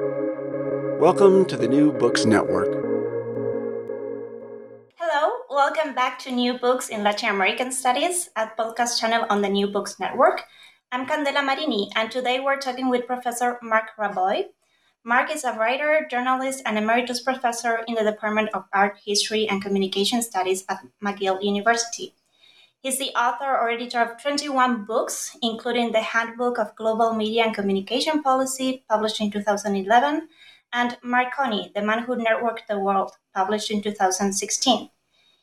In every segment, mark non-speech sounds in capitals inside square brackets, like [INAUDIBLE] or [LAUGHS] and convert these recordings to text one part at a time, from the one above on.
Welcome to the New Books Network. Hello, welcome back to New Books in Latin American Studies, a podcast channel on the New Books Network. I'm Candela Marini, and today we're talking with Professor Mark Raboy. Mark is a writer, journalist, and emeritus professor in the Department of Art, History, and Communication Studies at McGill University. He's the author or editor of 21 books, including The Handbook of Global Media and Communication Policy, published in 2011, and Marconi, The Man Who Networked the World, published in 2016.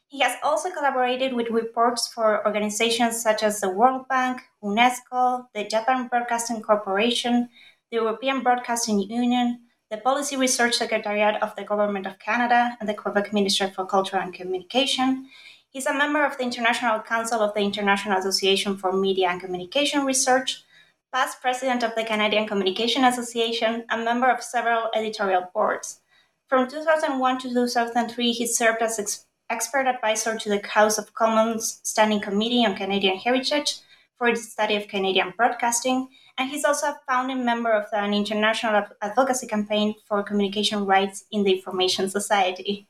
He has also collaborated with reports for organizations such as the World Bank, UNESCO, the Japan Broadcasting Corporation, the European Broadcasting Union, the Policy Research Secretariat of the Government of Canada, and the Quebec Ministry for Culture and Communication, He's a member of the International Council of the International Association for Media and Communication Research, past president of the Canadian Communication Association, and member of several editorial boards. From 2001 to 2003, he served as ex- expert advisor to the House of Commons Standing Committee on Canadian Heritage for the study of Canadian broadcasting, and he's also a founding member of an international advocacy campaign for communication rights in the Information Society.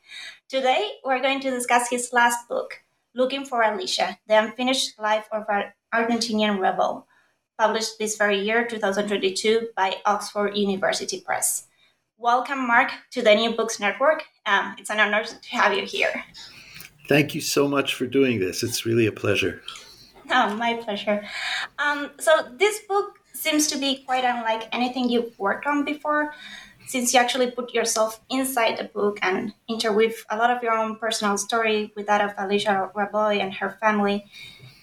Today, we're going to discuss his last book, Looking for Alicia The Unfinished Life of an Argentinian Rebel, published this very year, 2022, by Oxford University Press. Welcome, Mark, to the New Books Network. Um, it's an honor to have you here. Thank you so much for doing this. It's really a pleasure. [LAUGHS] Oh, my pleasure. Um, so, this book seems to be quite unlike anything you've worked on before since you actually put yourself inside the book and interweave a lot of your own personal story with that of Alicia Raboy and her family.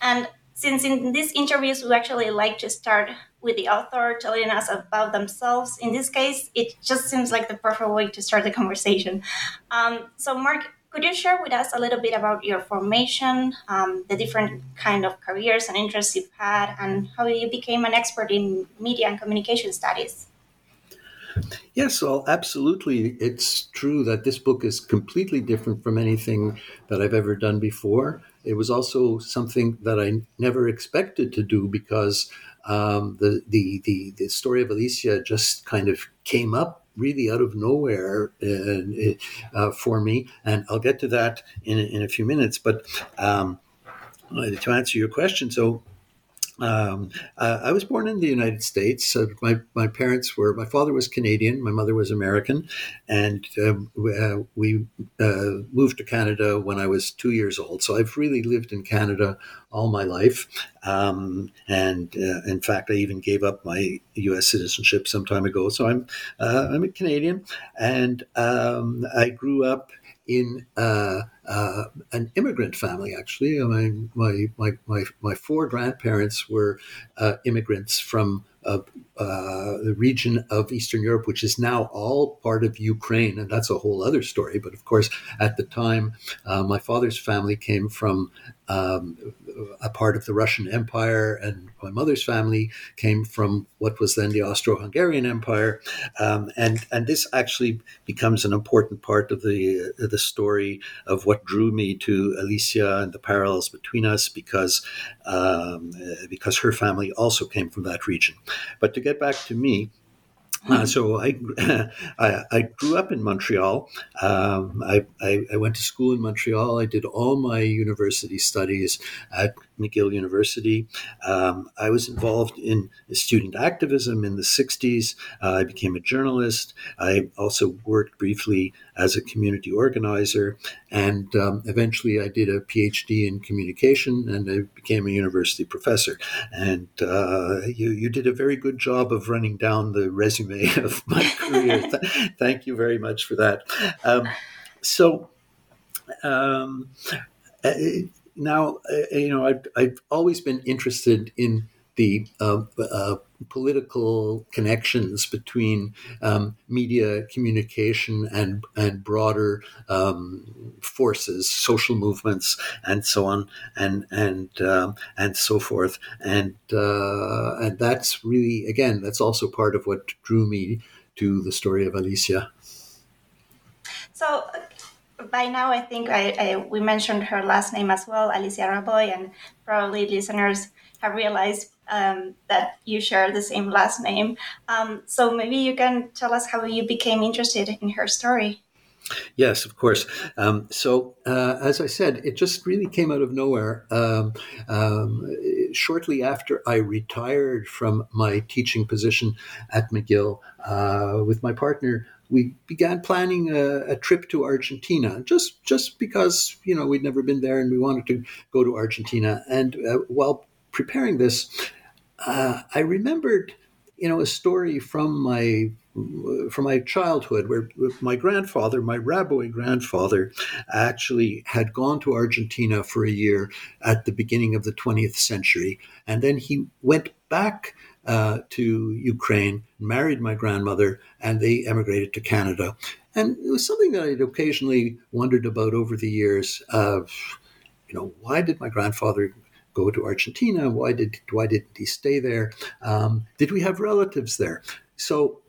And since in these interviews we actually like to start with the author telling us about themselves, in this case, it just seems like the perfect way to start the conversation. Um, so, Mark, could you share with us a little bit about your formation, um, the different kind of careers and interests you've had, and how you became an expert in media and communication studies? Yes, well, absolutely. It's true that this book is completely different from anything that I've ever done before. It was also something that I never expected to do because um, the, the, the, the story of Alicia just kind of came up really out of nowhere uh, uh, for me. And I'll get to that in, in a few minutes. But um, to answer your question, so um, uh, I was born in the United States. Uh, my, my parents were, my father was Canadian, my mother was American, and um, uh, we uh, moved to Canada when I was two years old. So I've really lived in Canada all my life. Um, and uh, in fact, I even gave up my U.S. citizenship some time ago. So I'm, uh, I'm a Canadian, and um, I grew up in uh, uh, an immigrant family. Actually, my my my my, my four grandparents were uh, immigrants from uh, the region of Eastern Europe, which is now all part of Ukraine, and that's a whole other story. But of course, at the time, uh, my father's family came from um, a part of the Russian Empire, and my mother's family came from what was then the Austro-Hungarian Empire, um, and and this actually becomes an important part of the uh, the story of what drew me to Alicia and the parallels between us, because um, uh, because her family also came from that region. But to get back to me, uh, so I, [LAUGHS] I, I grew up in Montreal. Um, I, I, I, went to school in Montreal. I did all my university studies at McGill University. Um, I was involved in student activism in the 60s. Uh, I became a journalist. I also worked briefly as a community organizer. And um, eventually I did a PhD in communication and I became a university professor. And uh, you, you did a very good job of running down the resume [LAUGHS] of my career. [LAUGHS] Thank you very much for that. Um, so, um, uh, now, uh, you know, I've, I've always been interested in the uh, uh, political connections between um, media communication and and broader um, forces, social movements, and so on, and and um, and so forth, and uh, and that's really again that's also part of what drew me to the story of Alicia. So by now, I think I, I, we mentioned her last name as well, Alicia Raboy, and probably listeners have realized um, that you share the same last name. Um, so maybe you can tell us how you became interested in her story. Yes, of course. Um, so, uh, as I said, it just really came out of nowhere. Um, um, shortly after I retired from my teaching position at McGill, uh, with my partner, we began planning a, a, trip to Argentina, just just because you know we'd never been there and we wanted to go to Argentina. And uh, while preparing this, uh, I remembered, you know, a story from my from my childhood where my grandfather, my Raboy grandfather, actually had gone to Argentina for a year at the beginning of the 20th century. And then he went back uh, to Ukraine, married my grandmother, and they emigrated to Canada. And it was something that I'd occasionally wondered about over the years of, you know, why did my grandfather go to Argentina? Why did why didn't he stay there? Um, did we have relatives there? So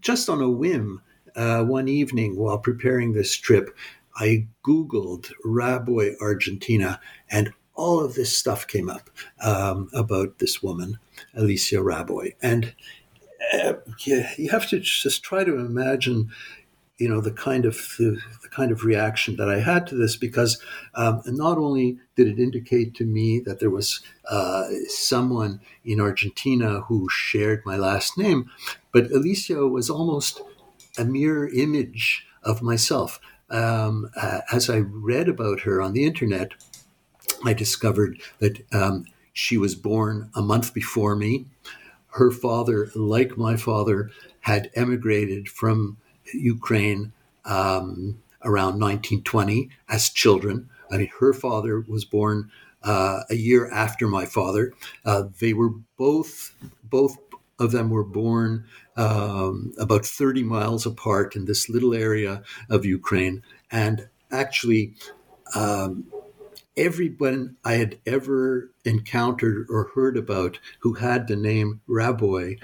just on a whim, uh, one evening while preparing this trip, I Googled Raboy, Argentina, and all of this stuff came up um, about this woman, Alicia Raboy. And uh, you, have to just try to imagine you know the kind of the, the, kind of reaction that I had to this because um, not only did it indicate to me that there was uh, someone in Argentina who shared my last name, but Alicia was almost a mirror image of myself. Um, uh, as I read about her on the internet, I discovered that um, she was born a month before me. Her father, like my father, had emigrated from Ukraine um, around 1920 as children. I mean, her father was born uh, a year after my father. Uh, they were both both of them were born um, about 30 miles apart in this little area of Ukraine, and actually. Um, everyone I had ever encountered or heard about who had the name Raboy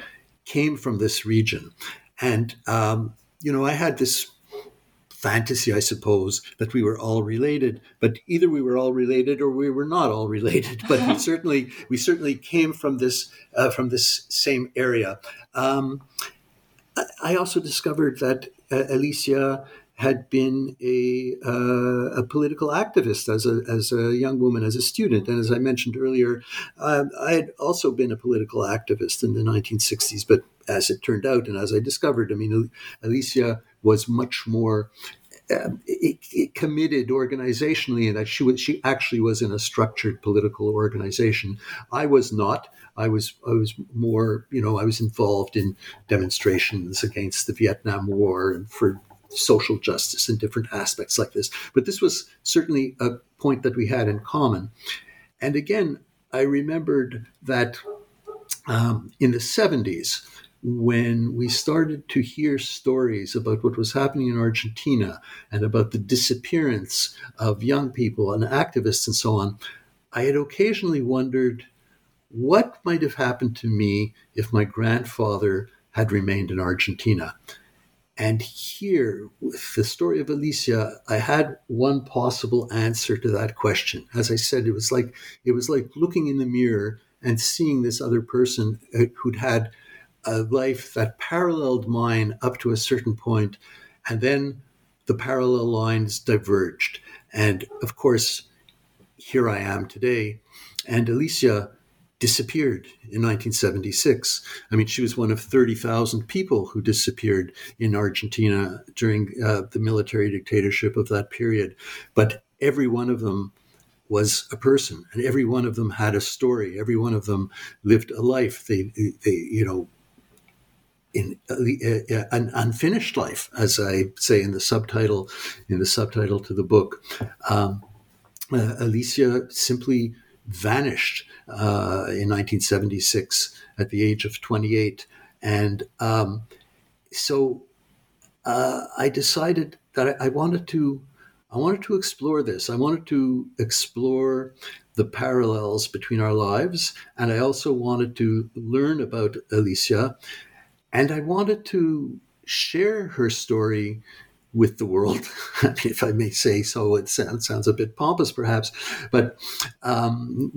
came from this region. And um, you know, I had this fantasy, I suppose, that we were all related. But either we were all related or we were not all related. [LAUGHS] But we [LAUGHS] certainly we certainly came from this uh, from this same area. Um, I also discovered that uh, Alicia had been a, uh, a political activist as a, as a young woman, as a student. And as I mentioned earlier, uh, I had also been a political activist in the 1960s. But as it turned out, and as I discovered, I mean, Alicia was much more um, it, it committed organizationally and that she was she actually was in a structured political organization i was not i was i was more you know i was involved in demonstrations against the vietnam war and for social justice and different aspects like this. But this was certainly a point that we had in common. And again, I remembered that um, in the 70s, when we started to hear stories about what was happening in Argentina and about the disappearance of young people and activists and so on, I had occasionally wondered what might have happened to me if my grandfather had remained in Argentina. And here, with the story of Alicia, I had one possible answer to that question. As I said, it was like it was like looking in the mirror and seeing this other person uh, who'd had a life that paralleled mine up to a certain point, and then the parallel lines diverged. And of course, here I am today. And Alicia disappeared in 1976. I mean, she was one of 30,000 people who disappeared in Argentina during uh, the military dictatorship of that period. But every one of them was a person, and every one of them had a story. Every one of them lived a life. They, they you know, in uh, uh, an unfinished life, as I say in the subtitle, in the subtitle to the book. Um, uh, Alicia simply vanished uh, in 1976 at the age of 28. And um, so uh, I decided that I, I wanted to I wanted to explore this. I wanted to explore the parallels between our lives, and I also wanted to learn about Alicia, and I wanted to share her story with the world, [LAUGHS] if I may say so. It sounds, sounds a bit pompous, perhaps, but um,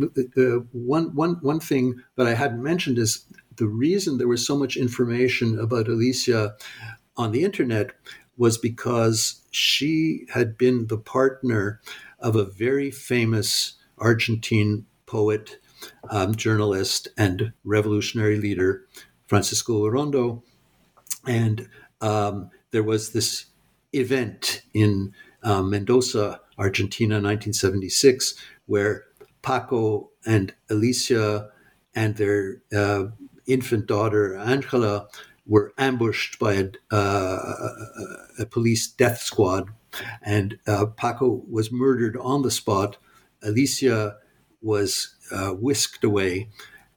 one, one, one thing that I hadn't mentioned is the reason there was so much information about Alicia on the internet was because she had been the partner of a very famous Argentine poet, um, journalist, and revolutionary leader, Francisco Urondo. And um, there was this event in uh, Mendoza, Argentina, 1976, where Paco and Alicia and their uh, infant daughter, Angela, were ambushed by a, uh, a police death squad. And uh, Paco was murdered on the spot. Alicia was uh, whisked away,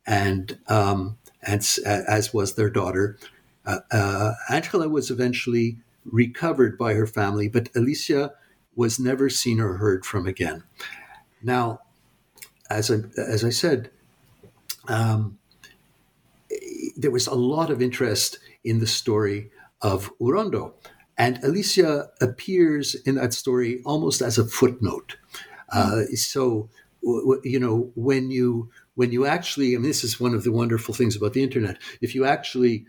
and, um, and as was their daughter. Uh, Angela was eventually recovered by her family, but Alicia was never seen or heard from again. Now, as I, as I said, um, there was a lot of interest in the story of Urondo. And Alicia appears in that story almost as a footnote. Uh, so, you know, when you when you actually, I mean, this is one of the wonderful things about the internet. If you actually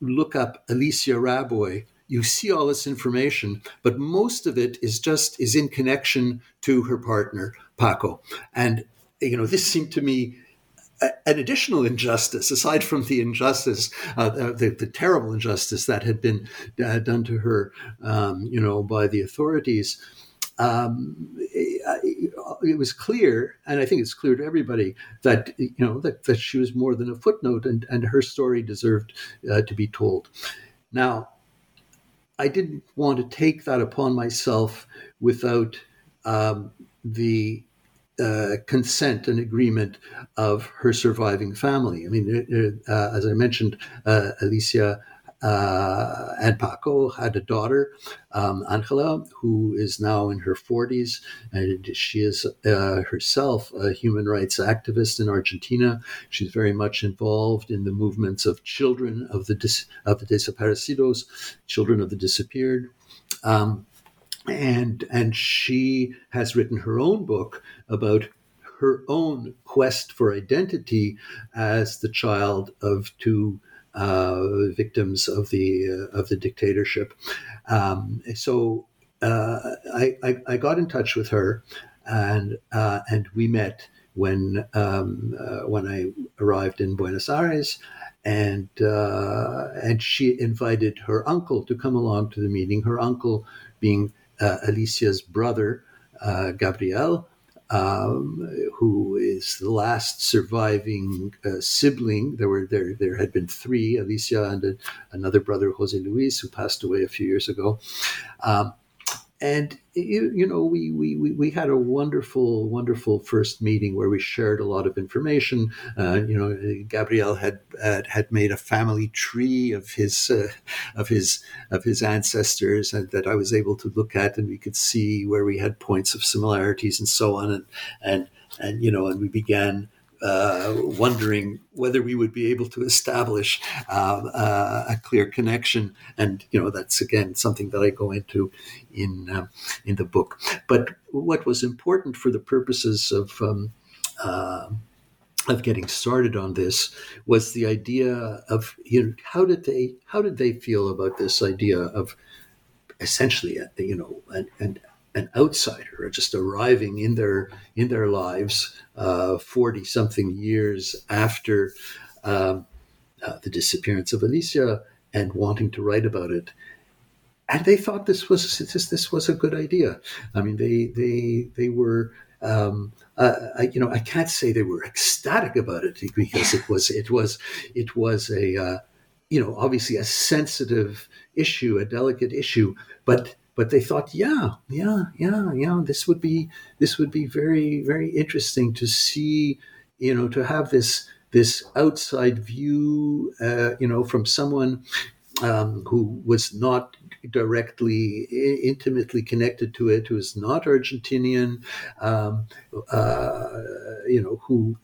look up Alicia Raboy, you see all this information, but most of it is just is in connection to her partner Paco. And you know, this seemed to me an additional injustice, aside from the injustice, uh, the, the, terrible injustice that had been uh, done to her, um, you know, by the authorities. Um, it, it, was clear, and I think it's clear to everybody that you know that, that she was more than a footnote, and, and her story deserved uh, to be told. Now, I didn't want to take that upon myself without um, the uh, consent and agreement of her surviving family. I mean, uh, uh, as I mentioned, uh, Alicia uh, and Paco had a daughter, um, Angela, who is now in her 40s, and she is uh, herself a human rights activist in Argentina. She's very much involved in the movements of children of the dis- of the desaparecidos, children of the disappeared. Um, and and she has written her own book about her own quest for identity as the child of two victims of the uh, of the dictatorship. Um, so uh, I, I, I, got in touch with her, and uh, and we met when um, uh, when I arrived in Buenos Aires, and uh, and she invited her uncle to come along to the meeting. Her uncle being uh, Alicia's brother, uh, Gabriel, um, who is the last surviving uh, sibling. There were there there had been three: Alicia and a, another brother, Jose Luis, who passed away a few years ago. Um, and you, you know we, we we had a wonderful wonderful first meeting where we shared a lot of information. Uh, you know gabriel had uh, had made a family tree of his uh, of his of his ancestors and that i was able to look at and we could see where we had points of similarities and so on and and and you know and we began uh, wondering whether we would be able to establish um, uh, a clear connection. And you know, that's again something that I go into in uh, in the book. But what was important for the purposes of um, uh, of getting started on this was the idea of you know how did they how did they feel about this idea of essentially you know and and an outsider, just arriving in their in their lives forty uh, something years after um, uh, the disappearance of Alicia and wanting to write about it. And they thought this was this, this was a good idea. I mean, they they they were um, uh, I, you know I can't say they were ecstatic about it [LAUGHS] because it was it was it was a uh, you know obviously a sensitive issue, a delicate issue, but but they thought, yeah, yeah, yeah, yeah, this would be this would be very very interesting to see, you know, to have this this outside view, uh, you know, from someone um, who was not directly intimately connected to it, who is not Argentinian, um, uh, you know, who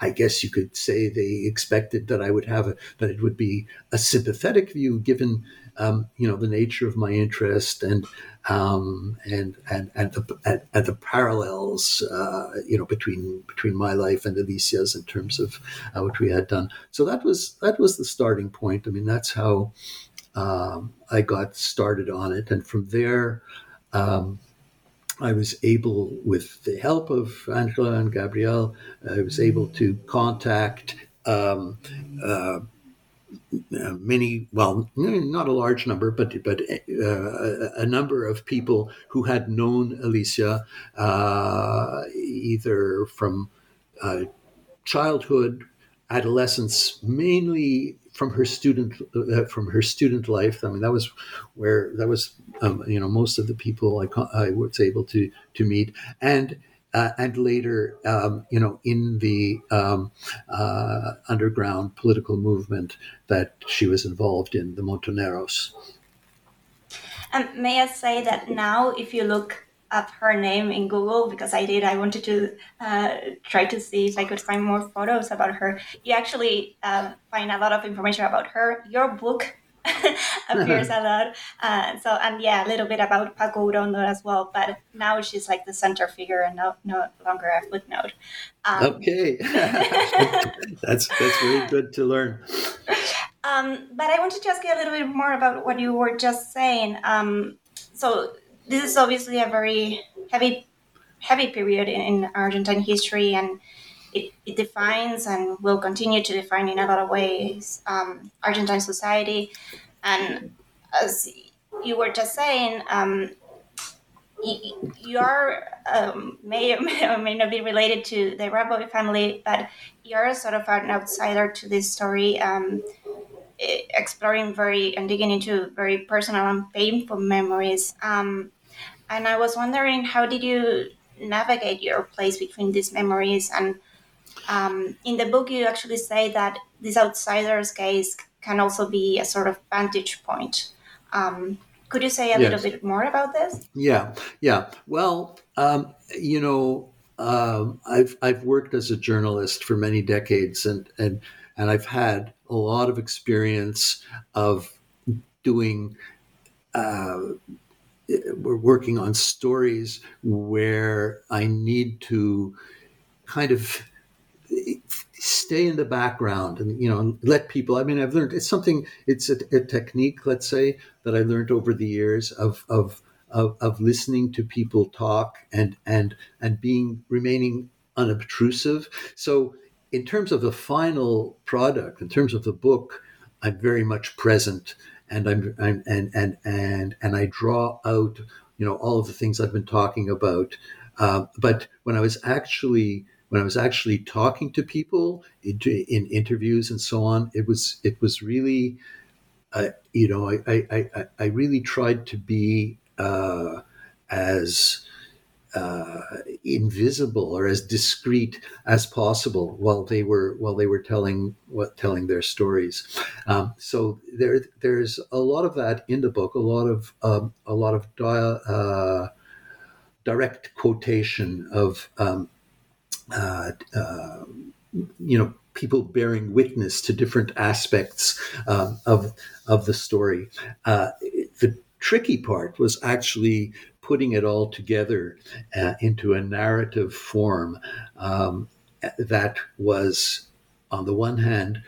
I guess you could say they expected that I would have a, that it would be a sympathetic view given um, you know the nature of my interest and um, and and and the, and, and the parallels uh, you know between between my life and Alicia's in terms of uh, what we had done. So that was that was the starting point. I mean that's how um, I got started on it, and from there. Um, I was able, with the help of Angela and Gabriel, I was able to contact um, uh, many, well, not a large number, but but uh, a number of people who had known Alicia uh, either from uh, childhood, adolescence, mainly from her student uh, from her student life. I mean, that was where that was um, you know most of the people I, I was able to to meet and uh, and later, um, you know, in the um, uh, underground political movement that she was involved in, the Montoneros. And may I say that now, if you look up her name in Google, because I did, I wanted to uh, try to see if I could find more photos about her. You actually uh, find a lot of information about her. Your book [LAUGHS] appears a lot. Uh, so and yeah, a little bit about Paco Urondo as well. But now she's like the center figure and no no longer a footnote. Um, okay, [LAUGHS] that's that's very good to learn. Um, but I wanted to ask you a little bit more about what you were just saying. Um, so this is obviously a very heavy heavy period in, in Argentine history and it, it, defines and will continue to define in a lot of ways um, Argentine society. And as you were just saying, um, you are um, [LAUGHS] may or may not be related to the Raboy family, but you're sort of an outsider to this story, um, exploring very and digging into very personal and painful memories. Um, and I was wondering, how did you navigate your place between these memories and um, in the book, you actually say that this outsider's gaze can also be a sort of vantage point. Um, could you say a yes. little bit more about this? Yeah, yeah. Well, um, you know, um, I've I've worked as a journalist for many decades, and and and I've had a lot of experience of doing. Uh, we're working on stories where I need to kind of stay in the background and you know let people i mean i've learned it's something it's a, a technique let's say that i learned over the years of of of, of listening to people talk and and and being remaining unobtrusive. So in terms of the final product in terms of the book i'm very much present and i'm, I'm and and and and i draw out you know all of the things i've been talking about. Uh, but when i was actually when I was actually talking to people in, in interviews and so on, it was it was really, uh, you know, I, I, I, I, really tried to be uh, as uh, invisible or as discreet as possible while they were while they were telling what telling their stories. Um, so there there's a lot of that in the book, a lot of um, a lot of uh, direct quotation of um, uh, uh, you know people bearing witness to different aspects um, of of the story. Uh, the tricky part was actually putting it all together uh, into a narrative form um, that was, on the one hand,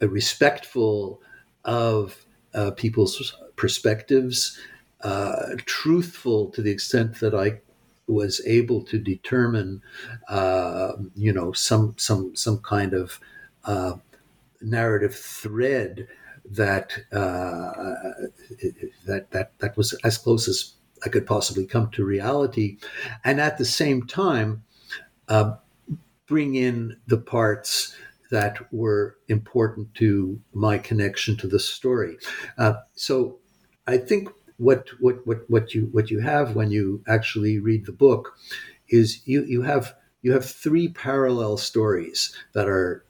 respectful of uh, people's perspectives, uh, truthful to the extent that I was able to determine, uh, you know, some some some kind of uh, narrative thread that uh, that that that was as close as I could possibly come to reality, and at the same time, uh, bring in the parts that were important to my connection to the story. Uh, so, I think what what what what you what you have when you actually read the book is you you have you have three parallel stories that are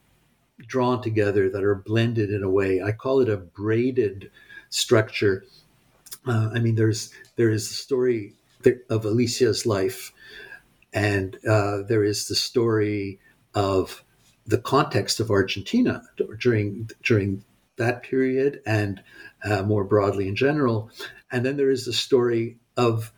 drawn together that are blended in a way. I call it a braided structure. Uh, i mean there's there is the story of alicia's life and uh, there is the story of the context of Argentina during during that period and uh, more broadly in general. And then there is the story of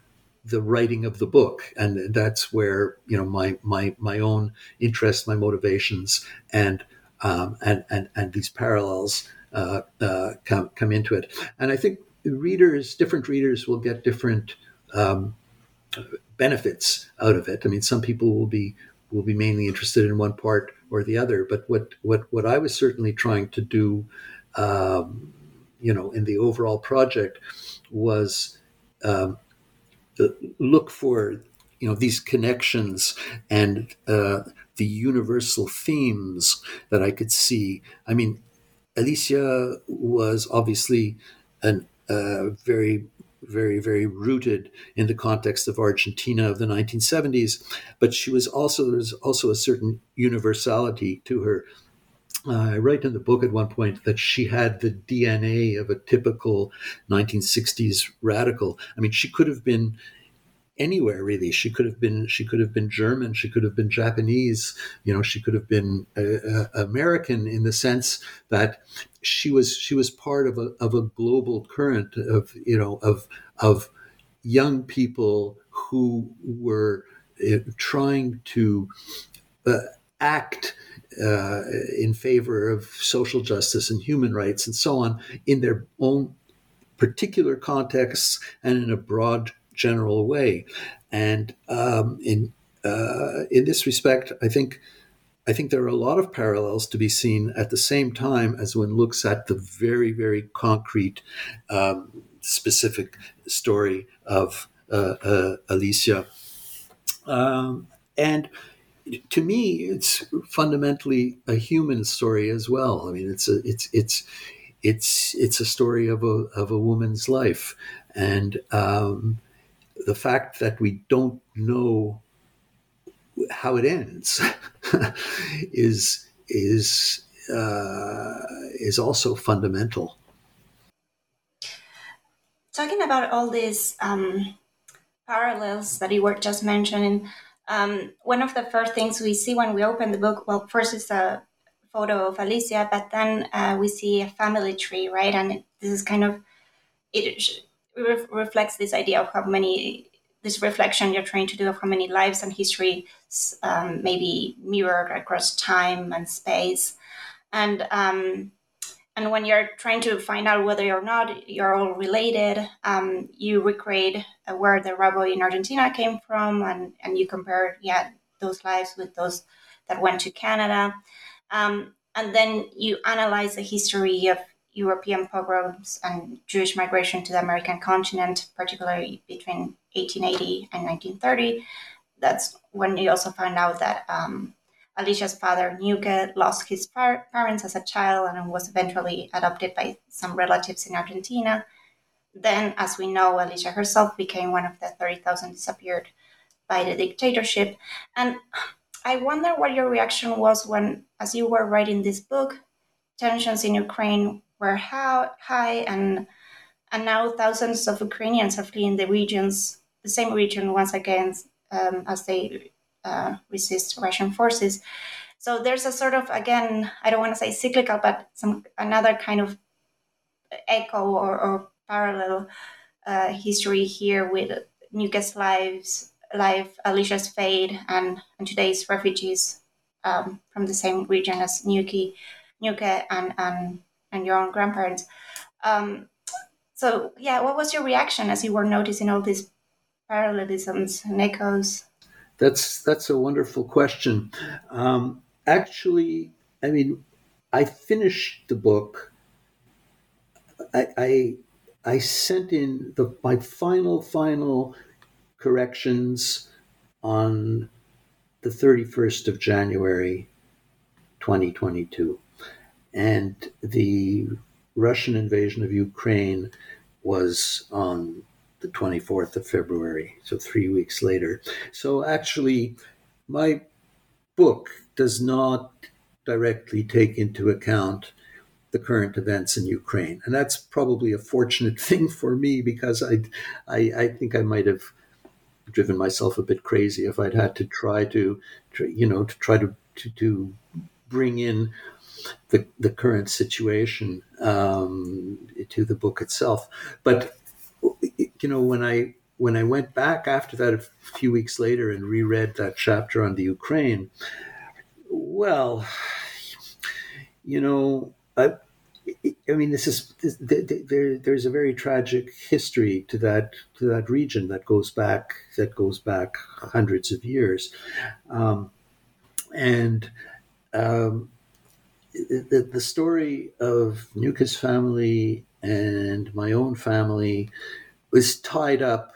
the writing of the book, and that's where you know my my my own interests my motivations, and um, and and and these parallels uh, uh, come come into it. And I think readers, different readers, will get different um, benefits out of it. I mean, some people will be will be mainly interested in one part or the other. But what what what I was certainly trying to do, um, you know, in the overall project was um, look for you know these connections and uh, the universal themes that I could see. I mean, Alicia was obviously a uh, very very, very rooted in the context of Argentina of the 1970s. But she was also, there's also a certain universality to her. I write in the book at one point that she had the DNA of a typical 1960s radical. I mean, she could have been anywhere really. She could have been she could have been German, she could have been Japanese, you know, she could have been uh, uh, American in the sense that she was she was part of a of a global current of you know of of young people who were uh, trying to uh, act uh, in favor of social justice and human rights and so on in their own particular contexts and in a broad general way. And um, in uh, in this respect, I think I think there are a lot of parallels to be seen at the same time as one looks at the very very concrete, um, specific story of uh, uh, Alicia. Um, and to me, it's fundamentally a human story as well. I mean, it's a it's it's it's it's a story of a of a woman's life, and um, the fact that we don't know how it ends [LAUGHS] is is uh, is also fundamental. Talking about all these um, parallels that you were just mentioning, um, one of the first things we see when we open the book, well, first is a photo of Alicia, but then uh, we see a family tree, right? And this is kind of it re- reflects this idea of how many this reflection you're trying to do of how many lives and history um, maybe mirrored across time and space and um, and when you're trying to find out whether or not you're all related um, you recreate where the Raboy in argentina came from and, and you compare yeah those lives with those that went to canada um, and then you analyze the history of European pogroms and Jewish migration to the American continent, particularly between 1880 and 1930. That's when you also found out that um, Alicia's father, Nuke, lost his par- parents as a child and was eventually adopted by some relatives in Argentina. Then, as we know, Alicia herself became one of the 30,000 disappeared by the dictatorship. And I wonder what your reaction was when, as you were writing this book, tensions in Ukraine were high, and and now thousands of Ukrainians are fleeing the regions, the same region once again um, as they uh, resist Russian forces. So there's a sort of again, I don't want to say cyclical, but some another kind of echo or, or parallel uh, history here with Nuke's lives, life, Alicia's fate, and, and today's refugees um, from the same region as Nuke, Nuke and, and and your own grandparents. Um, so, yeah, what was your reaction as you were noticing all these parallelisms and echoes? That's that's a wonderful question. Um, actually, I mean, I finished the book. I, I I sent in the my final final corrections on the 31st of January 2022 and the Russian invasion of Ukraine was on the 24th of February, so three weeks later. So actually, my book does not directly take into account the current events in Ukraine, and that's probably a fortunate [LAUGHS] thing for me because I, I, I think I might have driven myself a bit crazy if I'd had to try to, you know, to try to to, to bring in the, the current situation um, to the book itself. But you know, when I when I went back after that a few weeks later and reread that chapter on the Ukraine, well, you know, I, I mean, this is there. There's a very tragic history to that to that region that goes back that goes back hundreds of years, um, and um, the, the story of Nuka's family and my own family was tied up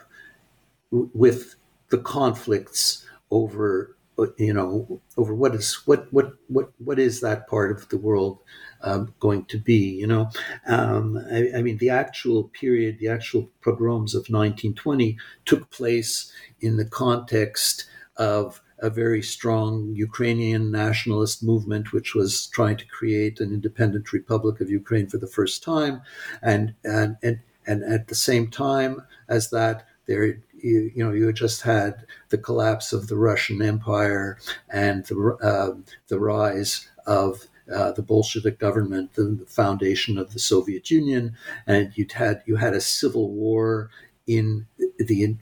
with the conflicts over you know over what is what what what what is that part of the world um, going to be you know? Um, I, I, mean the actual period the actual pogroms of 1920 took place in the context of a very strong Ukrainian nationalist movement, which was trying to create an independent Republic of Ukraine for the first time, and and and, and at the same time as that, there you, you know you just had the collapse of the Russian Empire and the uh, the rise of uh, the Bolshevik government, the, the, foundation of the Soviet Union, and you had you had a civil war in the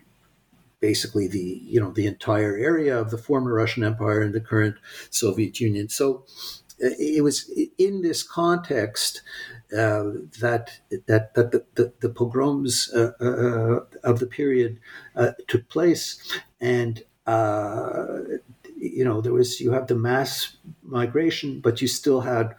basically the you know the entire area of the former Russian Empire and the current Soviet Union. So uh, it was in this context that that that the, the, the pogroms uh, uh, of the period uh, took place, and you know there was you have the mass migration, but you still had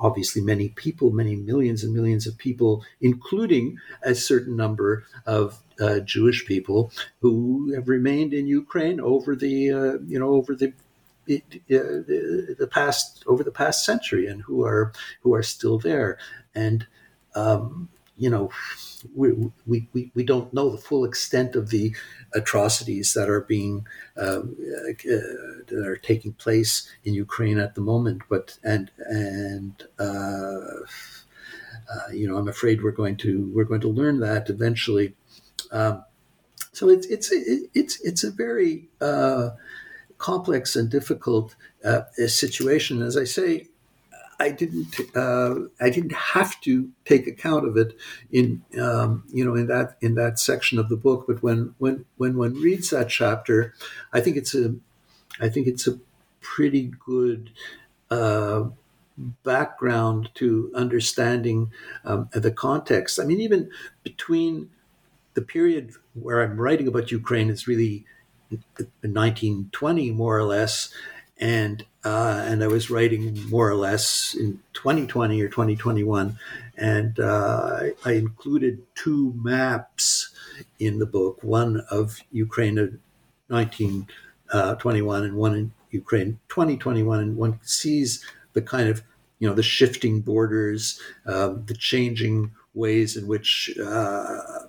obviously many people, many millions and millions of people, including a certain number of uh, Jewish people who have remained in Ukraine over the uh, you know over the the past over the past century and who are who are still there. And um, you know we, we, we, we don't know the full extent of the atrocities that are being um, uh, that are taking place in Ukraine at the moment but and and uh, uh, you know I'm afraid we're going to we're going to learn that eventually. Um, so it's it's it's it's a very uh, complex and difficult uh, situation. As I say, I didn't uh, I didn't have to take account of it in um, you know in that in that section of the book. But when when when one reads that chapter, I think it's a I think it's a pretty good. Uh, background to understanding um, the context. I mean, even between the period where I'm writing about Ukraine is really 1920, more or less, and uh, and I was writing more or less in 2020 or 2021, and uh, I included two maps in the book, one of Ukraine of 1921 and one in Ukraine 2021, and one sees the kind of you know the shifting borders, um, the changing ways in which uh,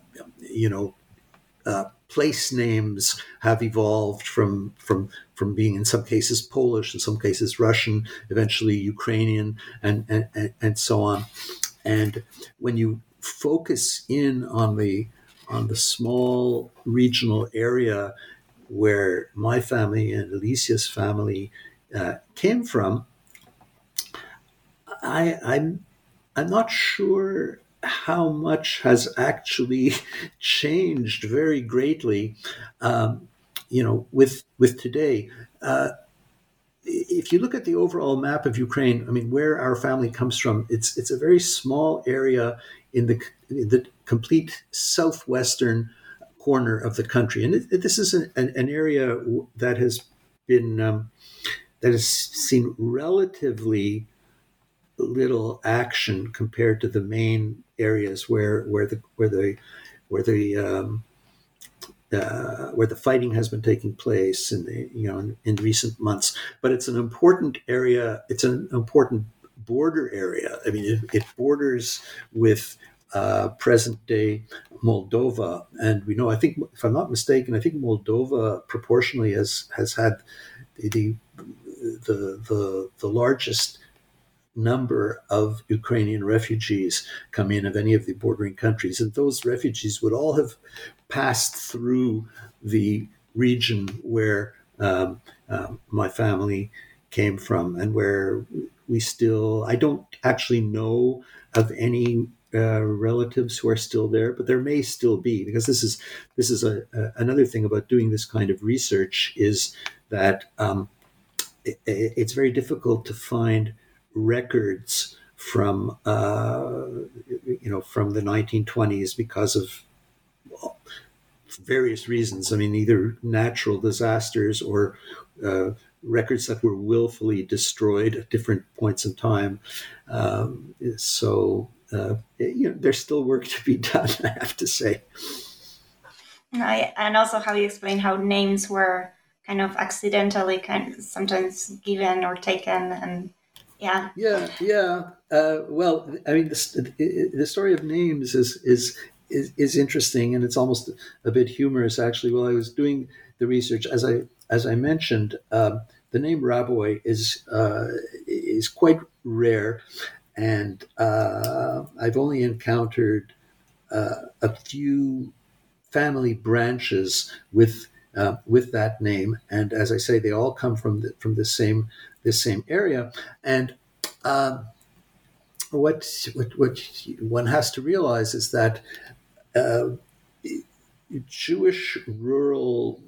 you know, uh, place names have evolved from from from being in some cases Polish, in some cases Russian, eventually Ukrainian, and and, and so on. And when you focus in on the on the small regional area where my family and Alicia's family uh, came from, I, I'm I'm not sure how much has actually [LAUGHS] changed very greatly, um, you know, with with today. Uh, if you look at the overall map of Ukraine, I mean, where our family comes from, it's it's a very small area in the in the complete southwestern corner of the country, and it, it, this is an, an, area that has been um, that has seen relatively little action compared to the main areas where where the where the where the um, uh, where the fighting has been taking place in the you know in, in, recent months. But it's an important area. It's an important border area. I mean, it, it borders with uh, present day Moldova, and we know. I think, if I'm not mistaken, I think Moldova proportionally has has had the the the, the, the largest number of Ukrainian refugees come in of any of the bordering countries. And those refugees would all have passed through the region where um, uh, my family came from and where we still I don't actually know of any uh, relatives who are still there, but there may still be because this is this is a, a another thing about doing this kind of research is that um, it, it's very difficult to find records from uh, you know from the 1920s because of well, various reasons. I mean, either natural disasters or uh, records that were willfully destroyed at different points in time. Um, so uh, you know, there's still work to be [LAUGHS] done. I have to say. I, and also how you explain how names were kind of accidentally kind of sometimes given or taken and yeah. Yeah yeah. Uh, well i mean the, the story of names is, is is is interesting and it's almost a bit humorous actually. While i was doing the research as i as i mentioned um, the name Raboy is uh, is quite rare, and uh, I've only encountered uh, a few family branches with uh, with that name, and as I say, they all come from the, from the same this same area, and. Um, what, what, what one has to realize is that uh, Jewish rural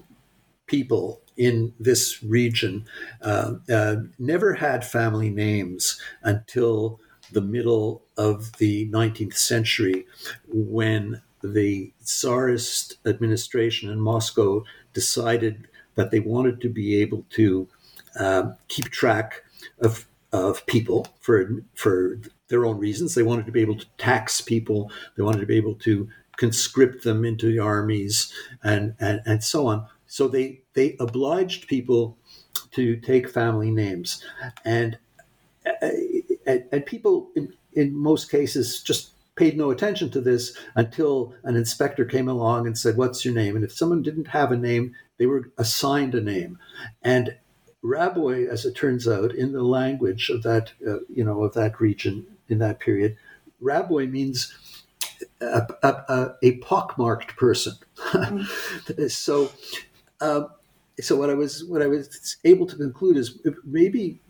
people in this region uh, uh, never had family names until the middle of the 19th century when the Tsarist administration in Moscow decided that they wanted to be able to uh, keep track of, of people for, for their own reasons. They wanted to be able to tax people, they wanted to be able to conscript them into the armies, and, and, and so on. So they they obliged people to take family names, and and, and people in, in most cases just paid no attention to this until an inspector came along and said, "What's your name?" And if someone didn't have a name, they were assigned a name, and Raboy, as it turns out, in the language of that uh, you know of that region in that period, Raboy means a, a, a pockmarked person. mm. [LAUGHS] so um, so what I was what I was able to conclude is maybe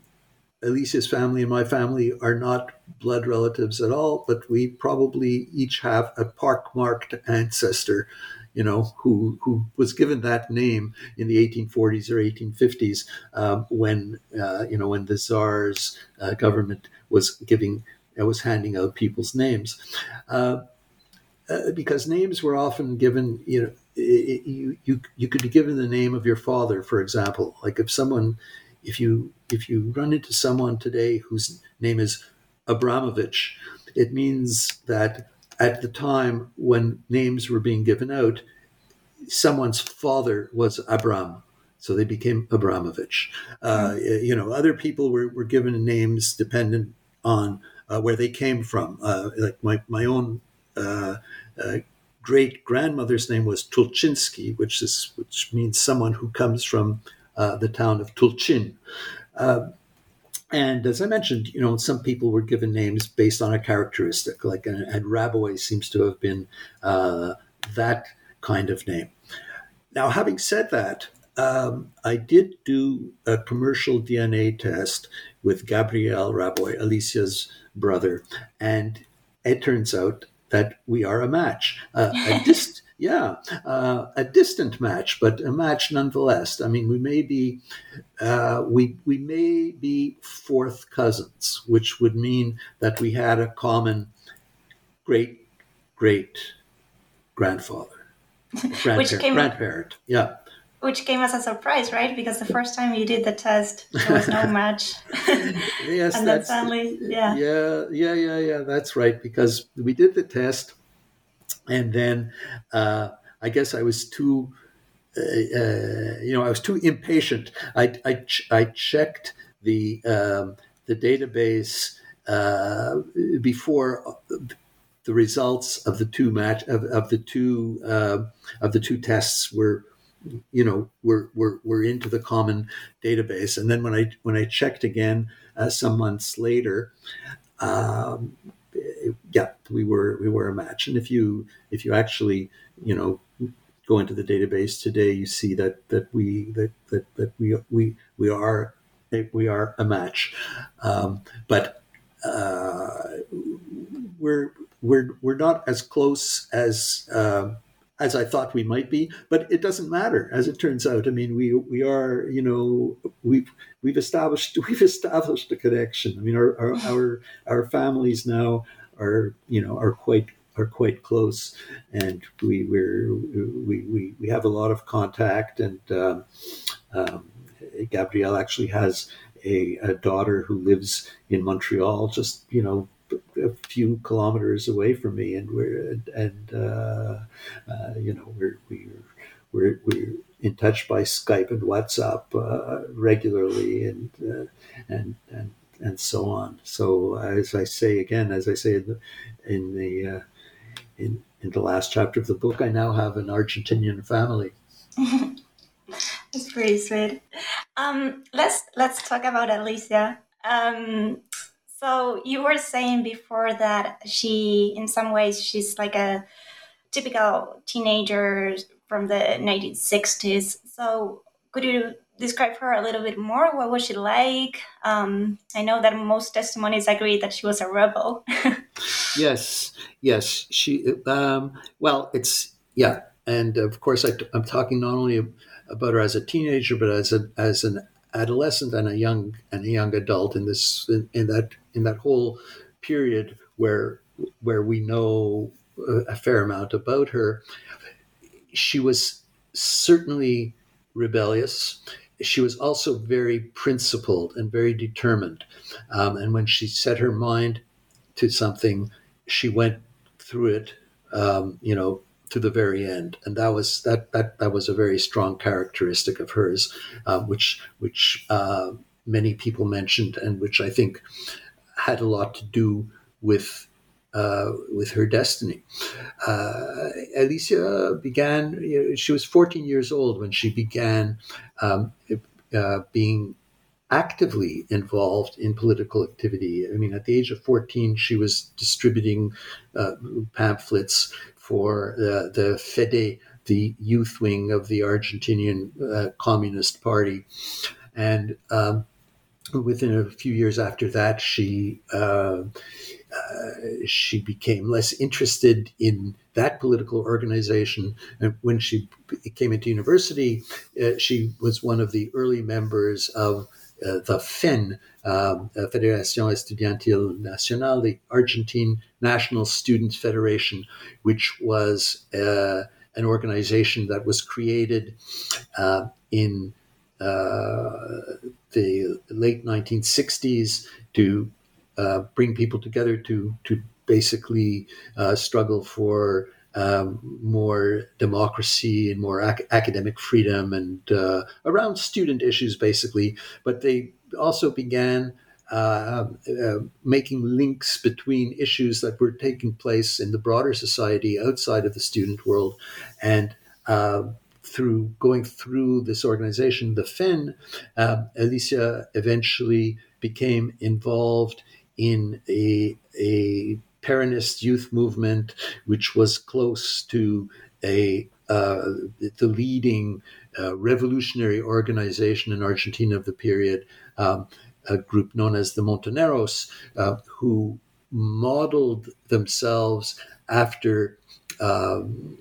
Alicia's family and my family are not blood relatives at all, but we probably each have a pockmarked ancestor, you know, who who was given that name in the 1840s or 1850s um, when uh, you know when the Tsar's uh, government was giving uh, was handing out people's names. Uh, uh, because names were often given, you know, it, you, you you could be given the name of your father, for example. Like if someone, if you if you run into someone today whose name is Abramovich, it means that at the time when names were being given out, someone's father was Abram, so they became Abramovich. Uh, you know, other people were, were given names dependent on uh, where they came from. Uh, like my my own uh, uh, great grandmother's name was Tulchinsky, which is which means someone who comes from uh, the town of Tulchin. And as I mentioned, you know, some people were given names based on a characteristic, like and, and Raboy seems to have been uh, that kind of name. Now, having said that, um, I did do a commercial DNA test with Gabriel Raboy, Alicia's brother, and it turns out that we are a match. Uh, a [LAUGHS] yeah, uh, a distant match, but a match nonetheless. I mean, we may be uh, we we may be fourth cousins, which would mean that we had a common great great grandfather, [LAUGHS] grandparent, grandparent. Yeah which came as a surprise, right? Because the first time you did the test, there was no [LAUGHS] match. yes, [LAUGHS] and then suddenly, yeah, yeah, yeah, yeah, yeah. That's right. Because we did the test, and then uh, I guess I was too, uh, uh, you know, I was too impatient. I I, ch- I checked the um, the database uh, before the results of the two match of, of the two uh, of the two tests were you know we're, we're we're into the common database and then when i when i checked again uh, some months later um, yeah we were we were a match and if you if you actually you know go into the database today you see that that we that that, that we we we are we are a match. Um, but uh, we're we're we're not as close as uh, as I thought we might be, but it doesn't matter as it turns out. I mean, we we are you know we've we've established [LAUGHS] we've established a connection. I mean, our our our, our families now are you know are quite are quite close, and we we we we have a lot of contact. And um, um, Gabriel actually has a, a daughter who lives in Montreal, just you know a few kilometers away from me, and we're and uh, uh, you know we're we're we're we're in touch by Skype and WhatsApp uh, regularly, and uh, and and and so on. So as I say again, as I say in the in the uh, in in the last chapter of the book, I now have an Argentinian family. [LAUGHS] That's pretty sweet. Um, let's let's talk about Alicia. Um, so you were saying before that she, in some ways, she's like a typical teenager from the 1960s. So could you describe her a little bit more? What was she like? Um, I know that most testimonies agree that she was a rebel. [LAUGHS] yes, yes. She. Um, well, it's yeah, and of course I, am talking not only about her as a teenager, but as a as an adolescent and a young and a young adult in this in, in that in that whole period where where we know a fair amount about her. She was certainly rebellious. She was also very principled and very determined. Um, and when she set her mind to something, she went through it, um, you know, to the very end, and that was that that that was a very strong characteristic of hers, uh, which which uh, many people mentioned, and which I think had a lot to do with uh, with her destiny. Uh, Alicia began, you know, she was 14 years old when she began um, uh, being actively involved in political activity. I mean, at the age of 14, she was distributing uh, pamphlets for the, the FEDE, the youth wing of the Argentinian uh, Communist Party. And um, within a few years after that, she uh, uh, she became less interested in that political organization. And when she came into university, uh, she was one of the early members of uh, the FEN, um, Federación Estudiantil Nacional, the Argentine National Student Federation, which was uh, an organization that was created uh, in uh, the late 1960s to uh, bring people together to to basically uh, struggle for um, more democracy and more ac- academic freedom and uh, around student issues, basically. But they also began uh, uh, making links between issues that were taking place in the broader society outside of the student world. And uh, through going through this organization, the FEN, uh, Alicia eventually became involved in a, a Peronist youth movement, which was close to a uh, the leading uh, revolutionary organization in Argentina of the period, um, a group known as the Montoneros, uh, who modeled themselves after um,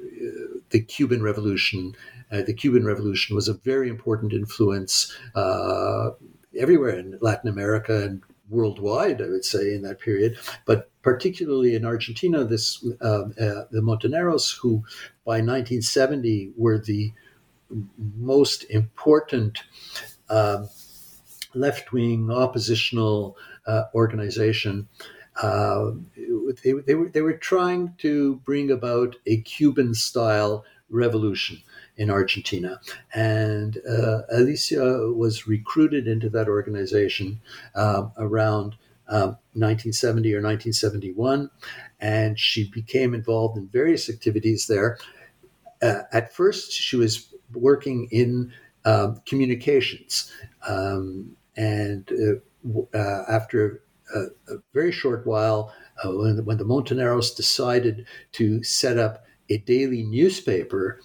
the Cuban Revolution. Uh, the Cuban Revolution was a very important influence uh, everywhere in Latin America and worldwide, I would say, in that period, but particularly in Argentina, this uh, uh, the Montoneros, who by 1970 were the most important um, left-wing oppositional uh, organization. Uh, they, they, were, they were trying to bring about a Cuban-style revolution in Argentina. And uh, Alicia was recruited into that organization uh, around um, 1970 or 1971, and she became involved in various activities there. Uh, at first, she was working in um, communications, um, and uh, uh, after a, a, very short while, uh, when, when the Montoneros decided to set up a daily newspaper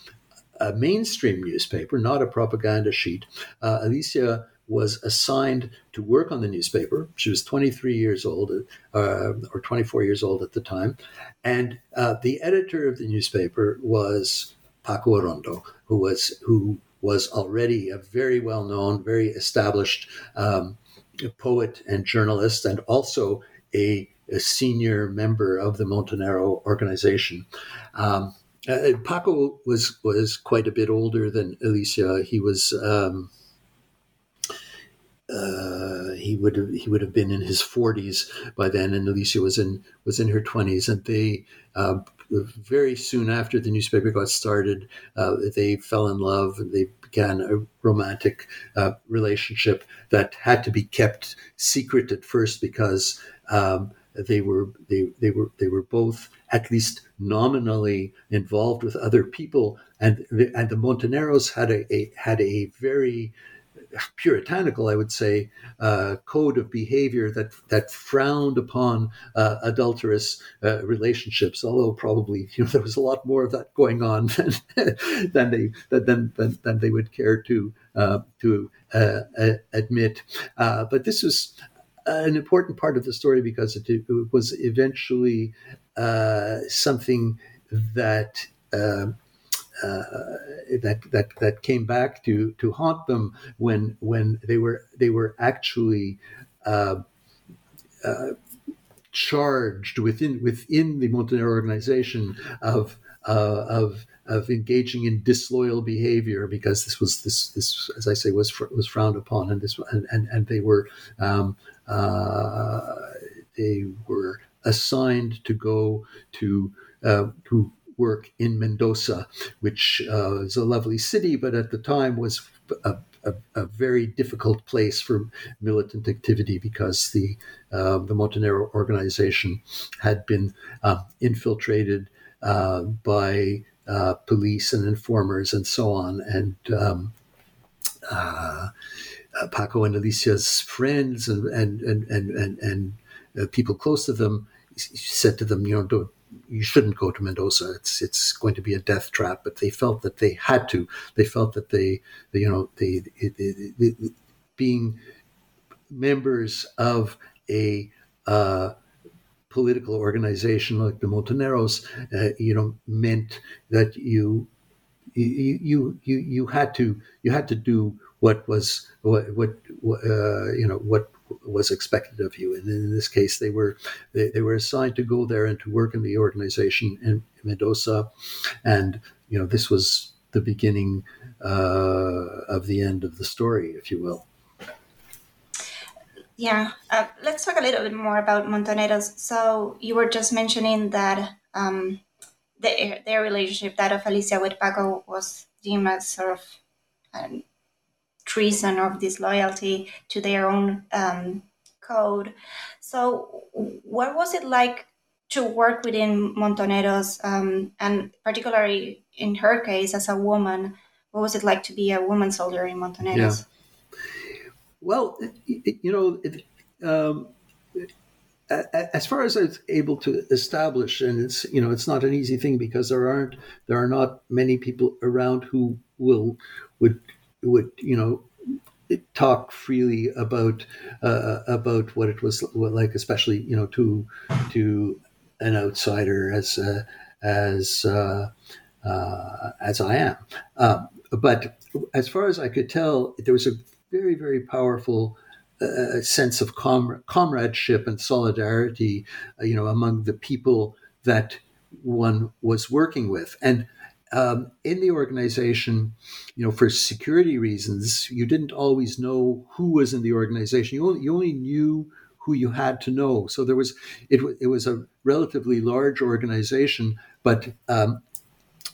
a mainstream newspaper, not a propaganda sheet, uh, Alicia was assigned to work on the newspaper. She was 23 years old, uh, or 24 years old at the time, and uh, the editor of the newspaper was Paco Urondo, who was who was already a very well known, very established um, poet and journalist, and also a, a, senior member of the Montonero organization. Um, uh, Paco was was quite a bit older than Alicia. He was um, uh, he would have he would have been in his forties by then, and Alicia was in was in her twenties, and they. Uh, very soon after the newspaper got started, uh, they fell in love and they began a romantic uh, relationship that had to be kept secret at first because um, they were they, they were they were both at least nominally involved with other people, and the, and the Montoneros had a, a had a very puritanical, I would say, uh, code of behavior that that frowned upon uh, adulterous uh, relationships. Although probably you know there was a lot more of that going on [LAUGHS] than than they than than, than they would care to uh, to uh, admit. Uh, but this was an important part of the story because it, it was eventually something that. Uh, that that that came back to to haunt them when when they were they were actually uh, uh, charged within within the Montonero organization of uh, of of engaging in disloyal behavior because this was this this as I say was was frowned upon and this and and, and they were um, uh, they were assigned to go to uh, to work in Mendoza, which uh, is a lovely city, but at the time was a, a, a very difficult place for militant activity because the uh, the Montonero organization had been uh, infiltrated uh, by uh, police and informers and so on, and um, uh, Paco and Alicia's friends and and and and and, and people close to them said to them, you know, you shouldn't go to Mendoza. It's it's going to be a death trap. But they felt that they had to. They felt that they, they you know, they, they, they, being members of a uh, political organization like the Montoneros, uh, you know, meant that you you you you you had to you had to do what was what what uh, you know what was expected of you. And in this case, they were they, they were assigned to go there and to work in the organization in Mendoza, and you know this was the beginning uh, of the end of the story, if you will. Yeah, uh, let's talk a little bit more about Montoneros. So you were just mentioning that um, the, their relationship, that of Alicia with Paco, was deemed as sort of treason or disloyalty to their own um, code. So, what was it like to work within Montoneros, um, and particularly in her case as a woman? What was it like to be a woman soldier in Montoneros? Yeah. Well, you know, um, as far as I was able to establish, and it's you know it's not an easy thing because there aren't there are not many people around who will would would you know talk freely about uh, about what it was like, especially you know to to an outsider as uh, as uh, uh as I am. Um, but as far as I could tell, there was a very very powerful uh, sense of com- comradeship and solidarity, uh, you know, among the people that one was working with, and um, in the organization, you know, for security reasons, you didn't always know who was in the organization. You only, you only knew who you had to know. So there was it, it was a relatively large organization, but um,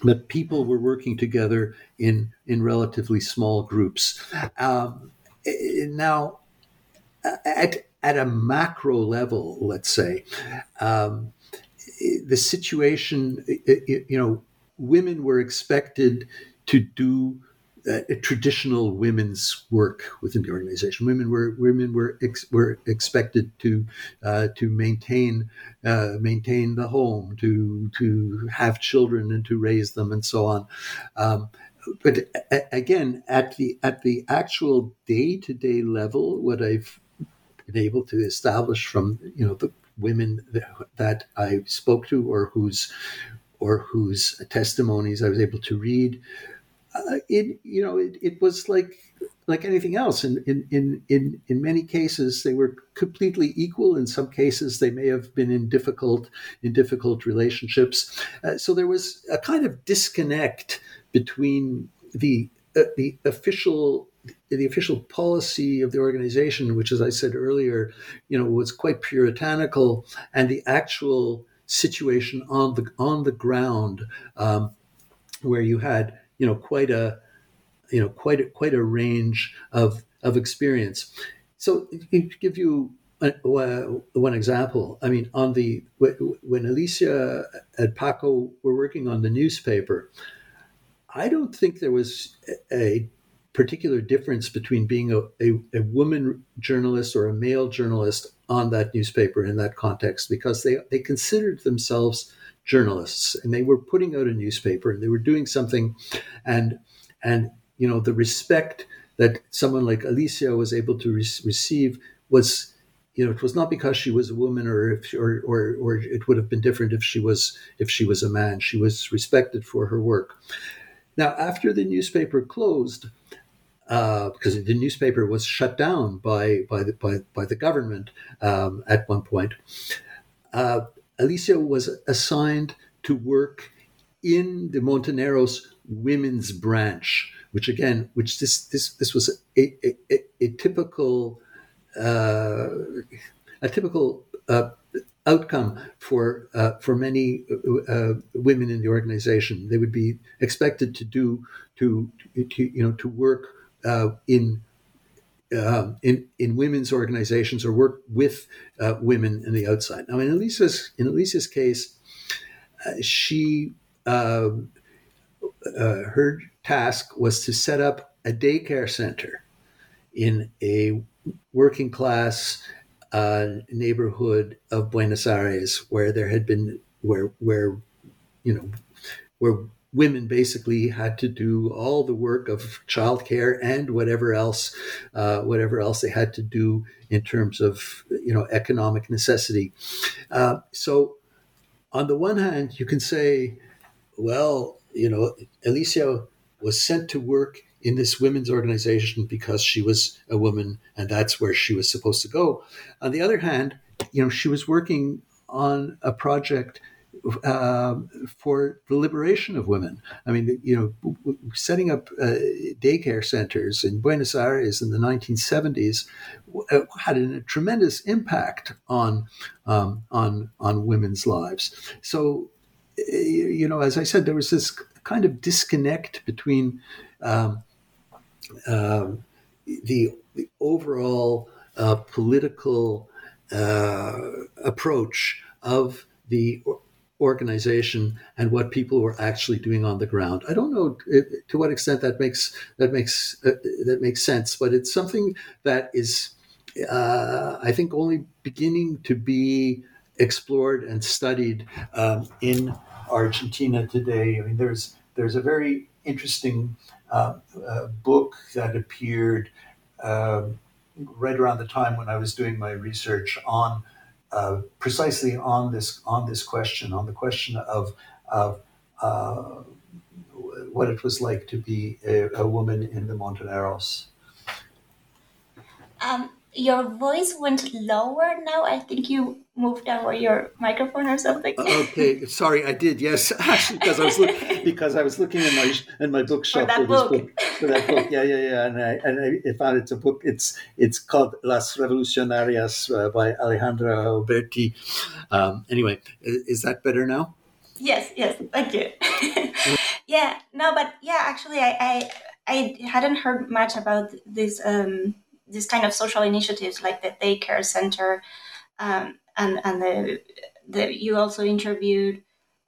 but people were working together in in relatively small groups. Um, now, at at a macro level, let's say, um, the situation, you know women were expected to do uh, traditional women's work within the organization. Women were women were ex, were expected to uh, to maintain uh, maintain the home, to to have children and to raise them, and so on. Um, but again, at the at the actual day to day level, what I've been able to establish from you know the women that I spoke to or whose or whose testimonies I was able to read, uh, it you know it, it was like like anything else. In, in, in, in, in many cases, they were completely equal. In some cases, they may have been in difficult, in difficult relationships. Uh, so there was a kind of disconnect between the, uh, the official the official policy of the organization, which, as I said earlier, you know, was quite puritanical, and the actual situation on the on the ground, um, where you had, you know, quite a you know quite a, quite a range of of experience. So to give you one example, I mean, on the when Alicia and Paco were working on the newspaper, I don't think there was a particular difference between being a, a, a, woman journalist or a male journalist on that newspaper in that context because they, they considered themselves journalists and they were putting out a newspaper and they were doing something and and you know, the respect that someone like Alicia was able to re- receive was, you know, it was not because she was a woman or if or, or or it would have been different if she was if she was a man. She was respected for her work. Now, after the newspaper closed, uh, because the newspaper was shut down by by the by, by the government um, at one point, uh, Alicia was assigned to work in the Montoneros women's branch which again, which this this this was a, a, a, a typical uh, a typical uh, outcome for uh, for many uh, women in the organization. They would be expected to do to, to you know to work uh, in. Uh, in in women's organizations or work with women in the outside. Now, in Alicia's in Alicia's case, she her task was to set up a daycare center in a working class uh, neighborhood of Buenos Aires where there had been where where you know where women basically had to do all the work of childcare and whatever else uh, whatever else they had to do in terms of you know economic necessity. Uh, so on the one hand, you can say, well, you know, Alicia was sent to work in this women's organization because she was a woman and that's where she was supposed to go. On the other hand, you know, she was working on a project uh, for the liberation of women. I mean, you know, setting up uh, daycare centers in Buenos Aires in the 1970s uh, had a tremendous impact on um, on on women's lives. So, you know, as I said, there was this kind of disconnect between um, um, the, the, overall uh, political uh, approach of the organization and what people were actually doing on the ground. I don't know to what extent that makes that makes uh, that makes sense, but it's something that is, uh, I think, only beginning to be explored and studied um, in Argentina today. I mean, there's there's a very interesting uh, uh, book that appeared uh, right around the time when I was doing my research on uh, precisely on this on this question, on the question of of uh, what it was like to be a, a woman in the Montoneros. Um, your voice went lower now. I think you moved over your microphone or something. Uh, okay, sorry, I did. Yes, [LAUGHS] actually, because I was look, [LAUGHS] because I was looking in my in my bookshop for, for book. book. For that book, yeah, yeah, yeah, and I and I found it's a book. It's it's called Las Revolucionarias uh, by Alejandra Oberti. Um, anyway, is that better now? Yes, yes, thank you. [LAUGHS] yeah, no, but yeah, actually, I I, I hadn't heard much about this. Um, this kind of social initiatives like the daycare center um, and and the, the you also interviewed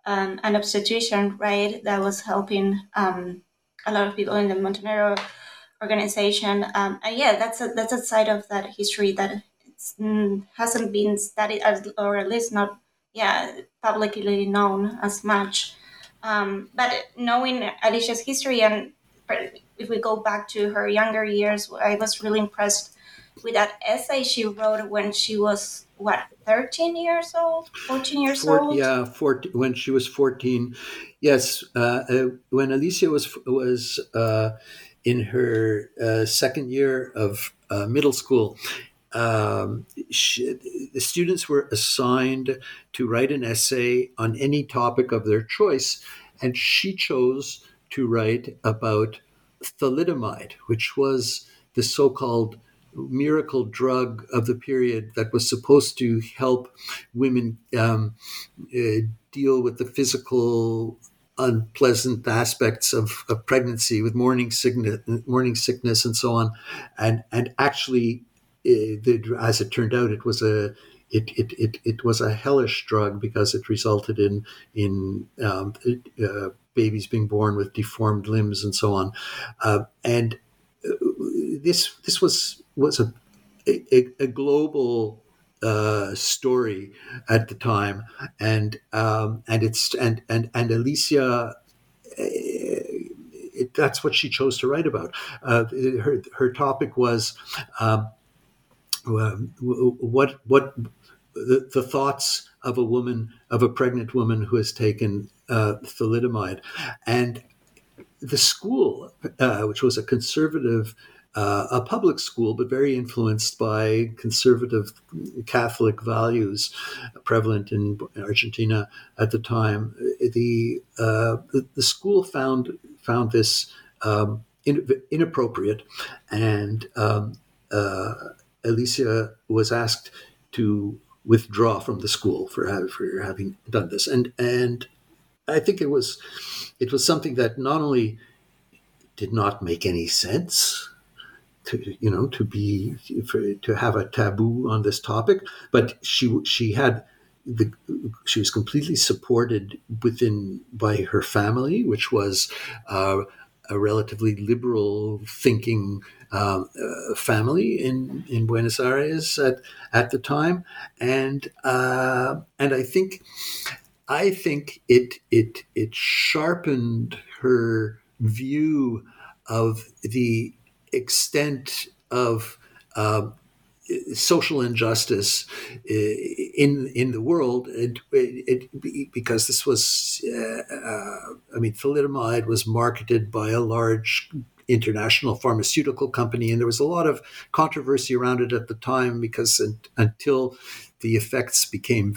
um, an obstetrician right that was helping um, a lot of people in the Montonero organization. Um, and yeah that's a, that's a side of that history that mm, hasn't been studied as, or at least not yeah publicly known as much. Um, but knowing Alicia's history and if we go back to her younger years, I was really impressed with that essay she wrote when she was what 13 years old? 14 years Four, old? yeah 14, when she was 14 yes uh, uh, when alicia was was uh, in her uh, second year of uh, middle school um, she, the students were assigned to write an essay on any topic of their choice and she chose to write about thalidomide, which was the so called miracle drug of the period that was supposed to help women um, uh, deal with the physical unpleasant aspects of, of pregnancy with morning sickness, morning sickness and so on. And, and actually, uh, the, as it turned out, it was a it, it, it, it was a hellish drug because it resulted in in um, uh, babies being born with deformed limbs and so on. Uh, and uh, this this was was a a, a global uh, story at the time, and um, and it's and and and Alicia. It, that's what she chose to write about. Uh, her her topic was um, what what the, the thoughts of a woman of a pregnant woman who has taken uh, thalidomide. And the school, uh, which was a conservative, uh, a public school, but very influenced by conservative Catholic values prevalent in Argentina at the time, the uh, the, the, school found found this um, in, inappropriate, and um, uh, Alicia was asked to withdraw from the school for for having done this, and and I think it was it was something that not only did not make any sense to you know to be for, to have a taboo on this topic, but she she had the she was completely supported within by her family, which was uh, a relatively liberal thinking um, uh, family in, in Buenos Aires at, at the time, and uh, and I think I think it it it sharpened her view of the extent of uh, social injustice uh, in in the world, it, it, because this was, uh, uh, I mean, thalidomide was marketed by a large international pharmaceutical company, and there was a lot of controversy around it at the time because until the effects became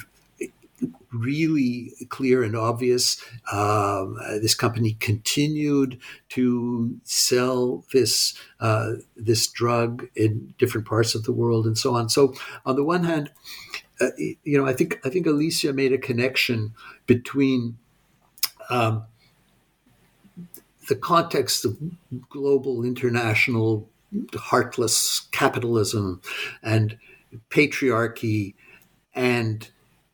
really clear and obvious. Um, uh, this company continued to sell this uh, this drug in different parts of the world and so on. So, on the one hand, uh, you know, I think I think Alicia made a connection between. Um, the context of global international heartless capitalism and patriarchy and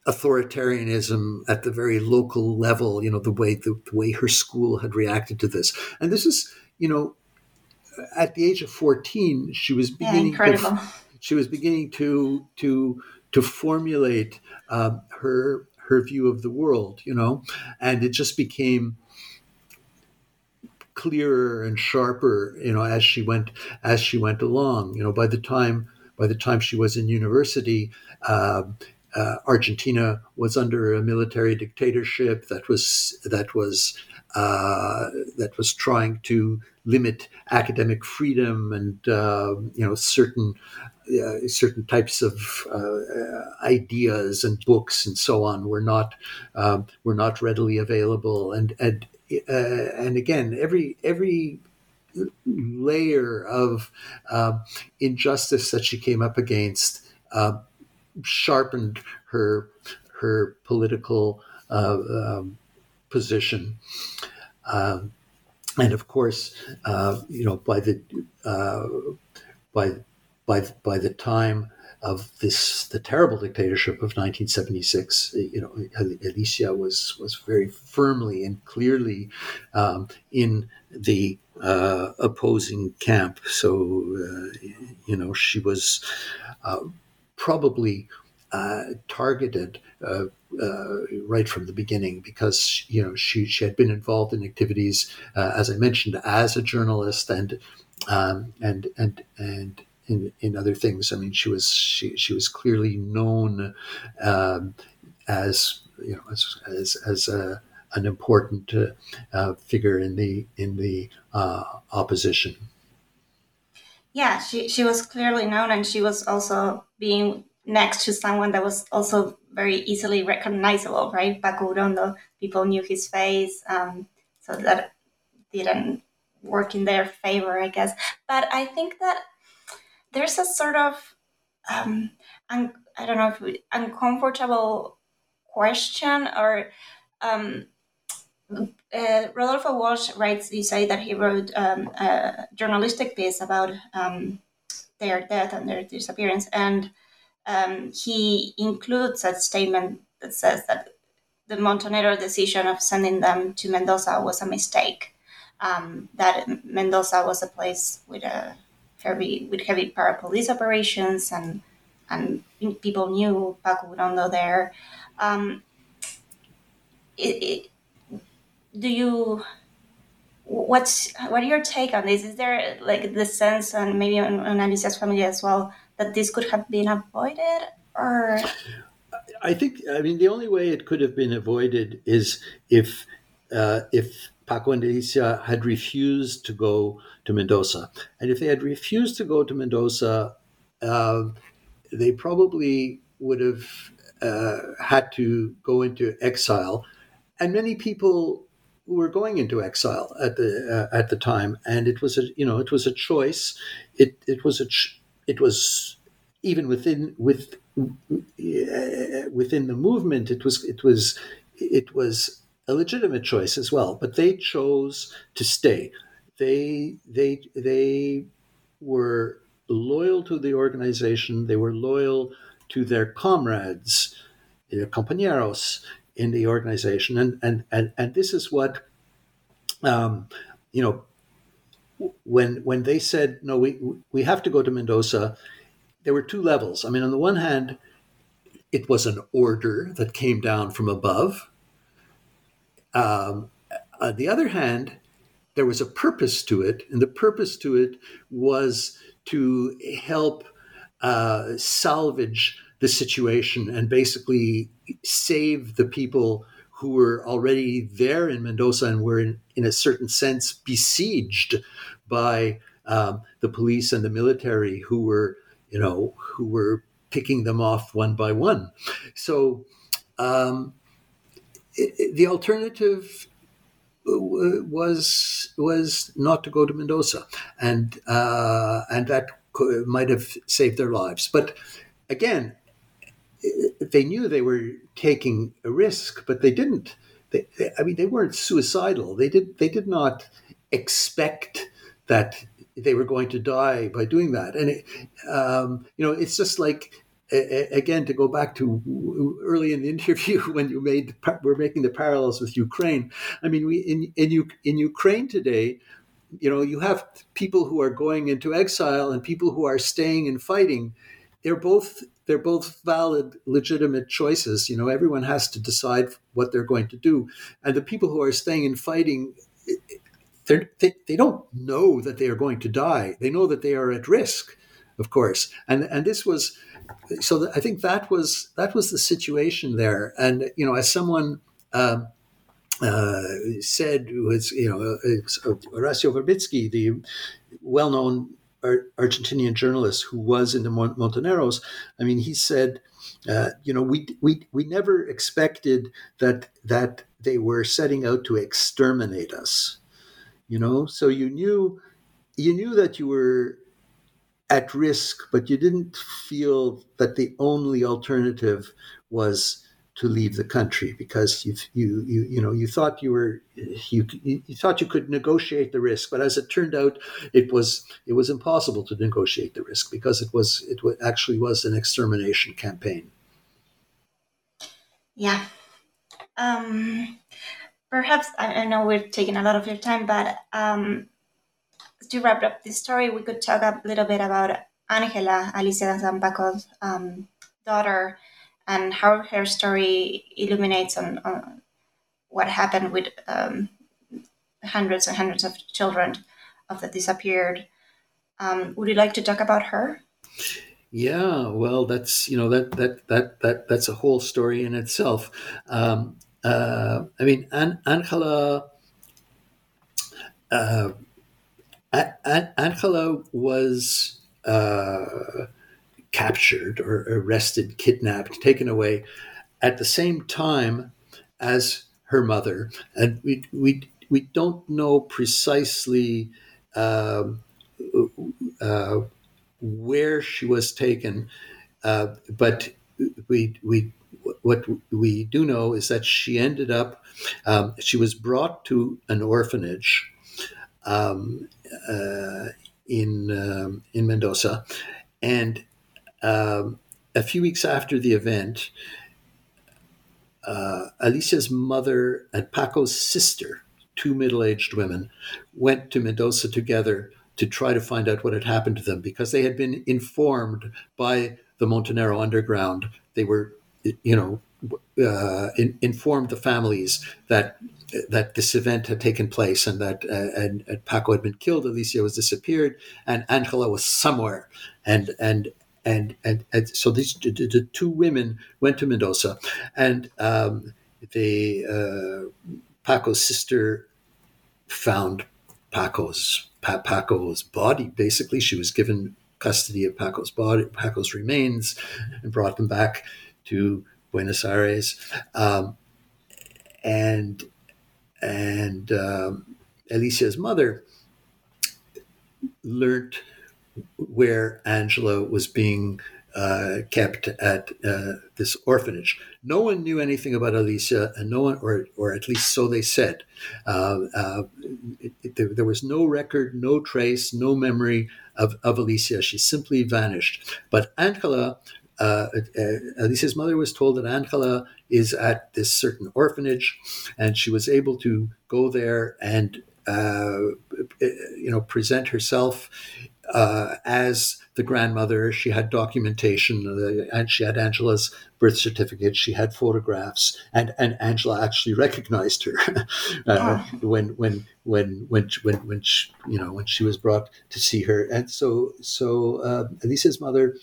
authoritarianism at the very local level, you know, the way the, the, way her school had reacted to this. And this is, you know, at the age of 14, she was beginning yeah, to, she was beginning to to to formulate um, her her view of the world, you know, and it just became clearer and sharper, you know, as she went as she went along. You know, by the time by the time she was in university, uh, uh, Argentina was under a military dictatorship that was that was uh, that was trying to limit academic freedom and uh, you know certain uh, certain types of uh, ideas and books and so on were not um, were not readily available. And and uh, and again every every layer of um, injustice that she came up against sharpened her her political uh, um, position. Um, and of course, uh, you know, by the uh, by by by the time of this the terrible dictatorship of 1976, you know, Alicia was was very firmly and clearly um, in the uh, opposing camp. So, uh, you know, she was uh, probably uh, targeted uh, uh, right from the beginning because you know she she had been involved in activities uh, as I mentioned as a journalist and um, and and and in, in other things. I mean, she was she, she was clearly known um, as you know as as, as a, an important uh, figure in the in the uh, opposition. Yeah, she she was clearly known, and she was also being next to someone that was also very easily recognizable, right? Paco Urondo, people knew his face, um, so that didn't work in their favor, I guess. But I think that there's a sort of um, un- I don't know if we, uncomfortable question or um, uh, Rodolfo Walsh writes. You say that he wrote um, a journalistic piece about um, their death and their disappearance, and um, he includes a statement that says that the Montonero decision of sending them to Mendoza was a mistake. Um, that Mendoza was a place with a heavy with heavy para police operations and and people knew Paco Urondo there. Um, it, it, do you what's what are your take on this? Is there like the sense and maybe on, on Alicia's family as well that this could have been avoided or? I think I mean the only way it could have been avoided is if uh, if Paco and Alicia had refused to go to Mendoza. And if they had refused to go to Mendoza, uh, they probably would have uh, had to go into exile. And many people were going into exile at the uh, at the time, and it was a you know it was a choice. It it was a ch- it was even within with uh, within the movement. It was it was it was a legitimate choice as well, but they chose to stay. They they they were loyal to the organization. They were loyal to their comrades, their compañeros in the organization, and and and and this is what, um, you know, when when they said no, we we have to go to Mendoza. There were two levels. I mean, on the one hand, it was an order that came down from above um, on the other hand, there was a purpose to it, and the purpose to it was to help uh, salvage the situation and basically save the people who were already there in Mendoza and were, in, in a certain sense, besieged by um, the police and the military, who were, you know, who were picking them off one by one. So. Um, the alternative uh, was was not to go to Mendoza, and uh, and that could, might have saved their lives. But again, they knew they were taking a risk, but they didn't. They, they, I mean, they weren't suicidal. They did. They did not expect that they were going to die by doing that. And it, um, you know, it's just like again, to go back to early in the [LAUGHS] interview when you made we're making the parallels with Ukraine. I mean, we in in in Ukraine today, you know, you have people who are going into exile and people who are staying and fighting. They're both they're both valid, legitimate choices. You know, everyone has to decide what they're going to do, and the people who are staying and fighting. They, they don't know that they are going to die. They know that they are at risk, of course. And and this was so I think that was that was the situation there. And you know, as someone um, uh, said, was you know, uh, Horacio Verbitsky, the well-known Argentinian journalist who was in the Montoneros, I mean, he said, uh, you know, we we we never expected that that they were setting out to exterminate us. You know, so you knew you knew that you were at risk, but you didn't feel that the only alternative was to leave the country because you you you you know you thought you were you you thought you could negotiate the risk, but as it turned out, it was it was impossible to negotiate the risk because it was it actually was an extermination campaign. Yeah. Um, perhaps I, know we're taking a lot of your time, but um, to wrap up this story, we could talk a little bit about Angela, Alicia Zampaco's um, daughter, and how her story illuminates on, on what happened with um, hundreds and hundreds of children of the disappeared. Um, would you like to talk about her? Yeah, well, that's you know that that that that that's a whole story in itself. Um, uh, I mean, An- Angela. Uh, Angela was uh, captured or arrested, kidnapped, taken away at the same time as her mother, and we we we don't know precisely uh, uh, where she was taken, uh, but we we what we do know is that she ended up um, she was brought to an orphanage um, uh, in um, in Mendoza, and um, a few weeks after the event, uh, Alicia's mother and Paco's sister, two middle-aged women, went to Mendoza together to try to find out what had happened to them because they had been informed by the Montonero underground. They were, you know, uh, in, informed the families that that this event had taken place and that uh, and, and, Paco had been killed, Alicia was disappeared, and Angela was somewhere, and and and and, and so these the, the, two women went to Mendoza, and um, the uh, Paco's sister found Paco's pa- Paco's body. Basically, she was given custody of Paco's body, Paco's remains, and brought them back to Buenos Aires, um, and and um, Alicia's mother learned where Angela was being uh, kept at uh, this orphanage. No one knew anything about Alicia, and no one, or or at least so they said. Uh, uh it, it, there, was no record, no trace, no memory of, of Alicia. She simply vanished. But Angela uh, uh, Alicia's mother was told that Angela is at this certain orphanage, and she was able to go there and uh, you know present herself uh, as the grandmother. She had documentation, uh, and she had Angela's birth certificate. She had photographs, and, and Angela actually recognized her [LAUGHS] uh, oh. when when when when when when she, you know when she was brought to see her. And so so uh, Alicia's mother,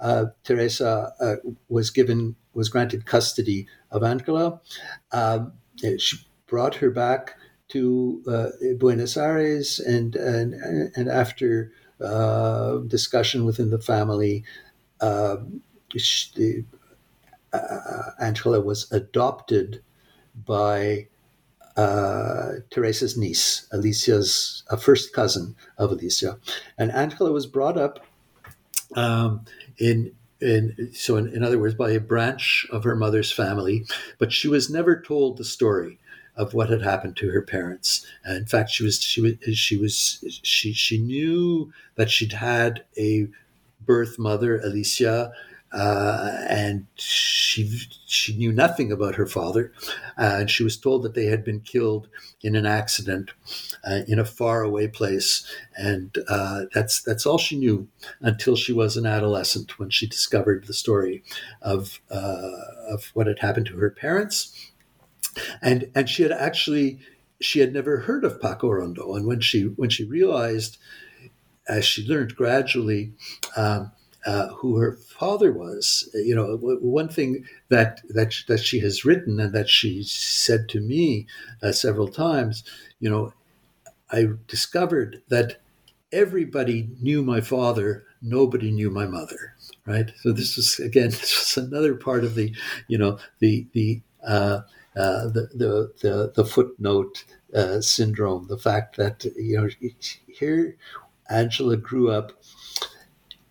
uh, Teresa, uh, was given was granted custody of Angela. Um, she brought her back to uh, Buenos Aires, and and and after uh, discussion within the family. Uh, she, uh, Angela was adopted by uh, Teresa's niece, Alicia's a first cousin of Alicia, and Angela was brought up um, in. In, so, in, in other words, by a branch of her mother's family, but she was never told the story of what had happened to her parents. And in fact, she was she was she was she she knew that she'd had a birth mother, Alicia, uh, and she she knew nothing about her father, uh, and she was told that they had been killed in an accident uh, in a faraway place, and uh, that's that's all she knew until she was an adolescent when she discovered the story of uh, of what had happened to her parents and and she had actually she had never heard of Paco Urondo, and when she when she realized, as she learned gradually. Um, uh, who her father was. You know, one thing that that that she has written and that she said to me uh, several times. You know, I discovered that everybody knew my father, nobody knew my mother. Right. So this was again, [LAUGHS] this was another part of the, you know, the the uh, uh, the, the, the, the, footnote uh, syndrome, the fact that, you know, here Angela grew up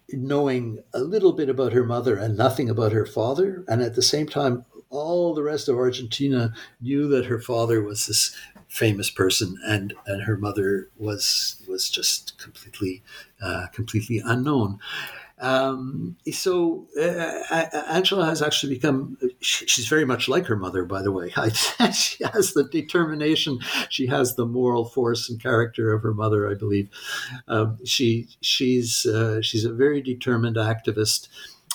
knowing a little bit about her mother and nothing about her father. And at the same time, all the rest of Argentina knew that her father was this famous person and, and her mother was was just completely uh, completely unknown. Um, so uh, Angela has actually become, she's very much like her mother, by the way. [LAUGHS] she has the determination, she has the moral force and character of her mother, I believe. Um, she, she's, uh, she's a very determined activist.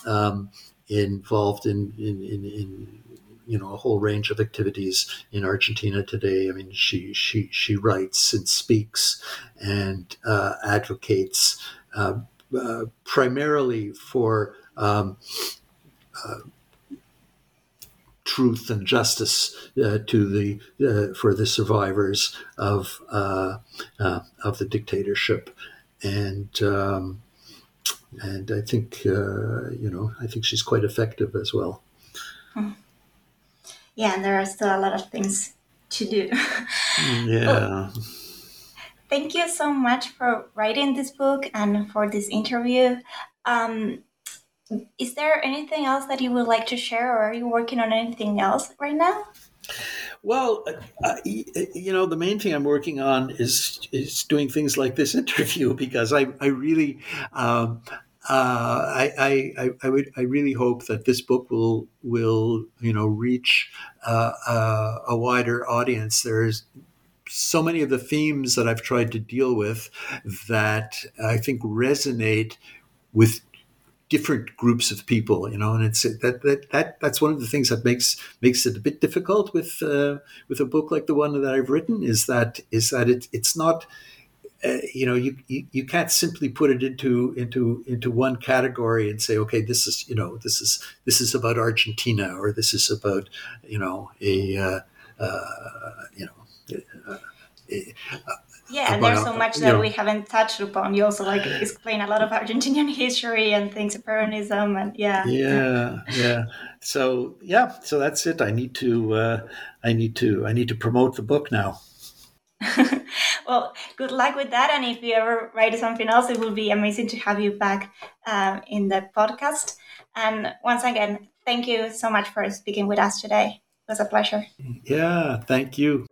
Um, involved in, in, in, in you know a whole range of activities in Argentina today. I mean, she she she writes and speaks and uh, advocates uh, uh, primarily for um, uh, truth and justice uh, to the uh, for the survivors of of the dictatorship, and. Um, and I think you know I think she's quite effective as well. Hmm yeah, and there are still a lot of things to do. [LAUGHS] yeah. Well, thank you so much for writing this book and for this interview. Um, is there anything else that you would like to share, or are you working on anything else right now? Well, uh, you know, the main thing I'm working on is is doing things like this [LAUGHS] interview because I I really um, uh, I, I, I, would, I really hope that this book will, will you know, reach uh, uh, a wider audience. There's so many of the themes that I've tried to deal with that I think resonate with different groups of people, you know, and it's that that, that that's one of the things that makes makes it a bit difficult with uh, with a book like the one that I've written is that is that it, it's not uh, you know you, you, you can't simply put it into into into one category and say okay this is you know this is this is about Argentina or this is about you know a uh, uh, you know yeah and there's so much that know, we haven't touched upon you also like [SIGHS] explain a lot of argentinian history and things of peronism and yeah yeah [LAUGHS] yeah so yeah so that's it i need to uh, i need to i need to promote the book now [LAUGHS] well, good luck with that. And if you ever write something else, it will be amazing to have you back um, in the podcast. And once again, thank you so much for speaking with us today. It was a pleasure. Yeah, thank you.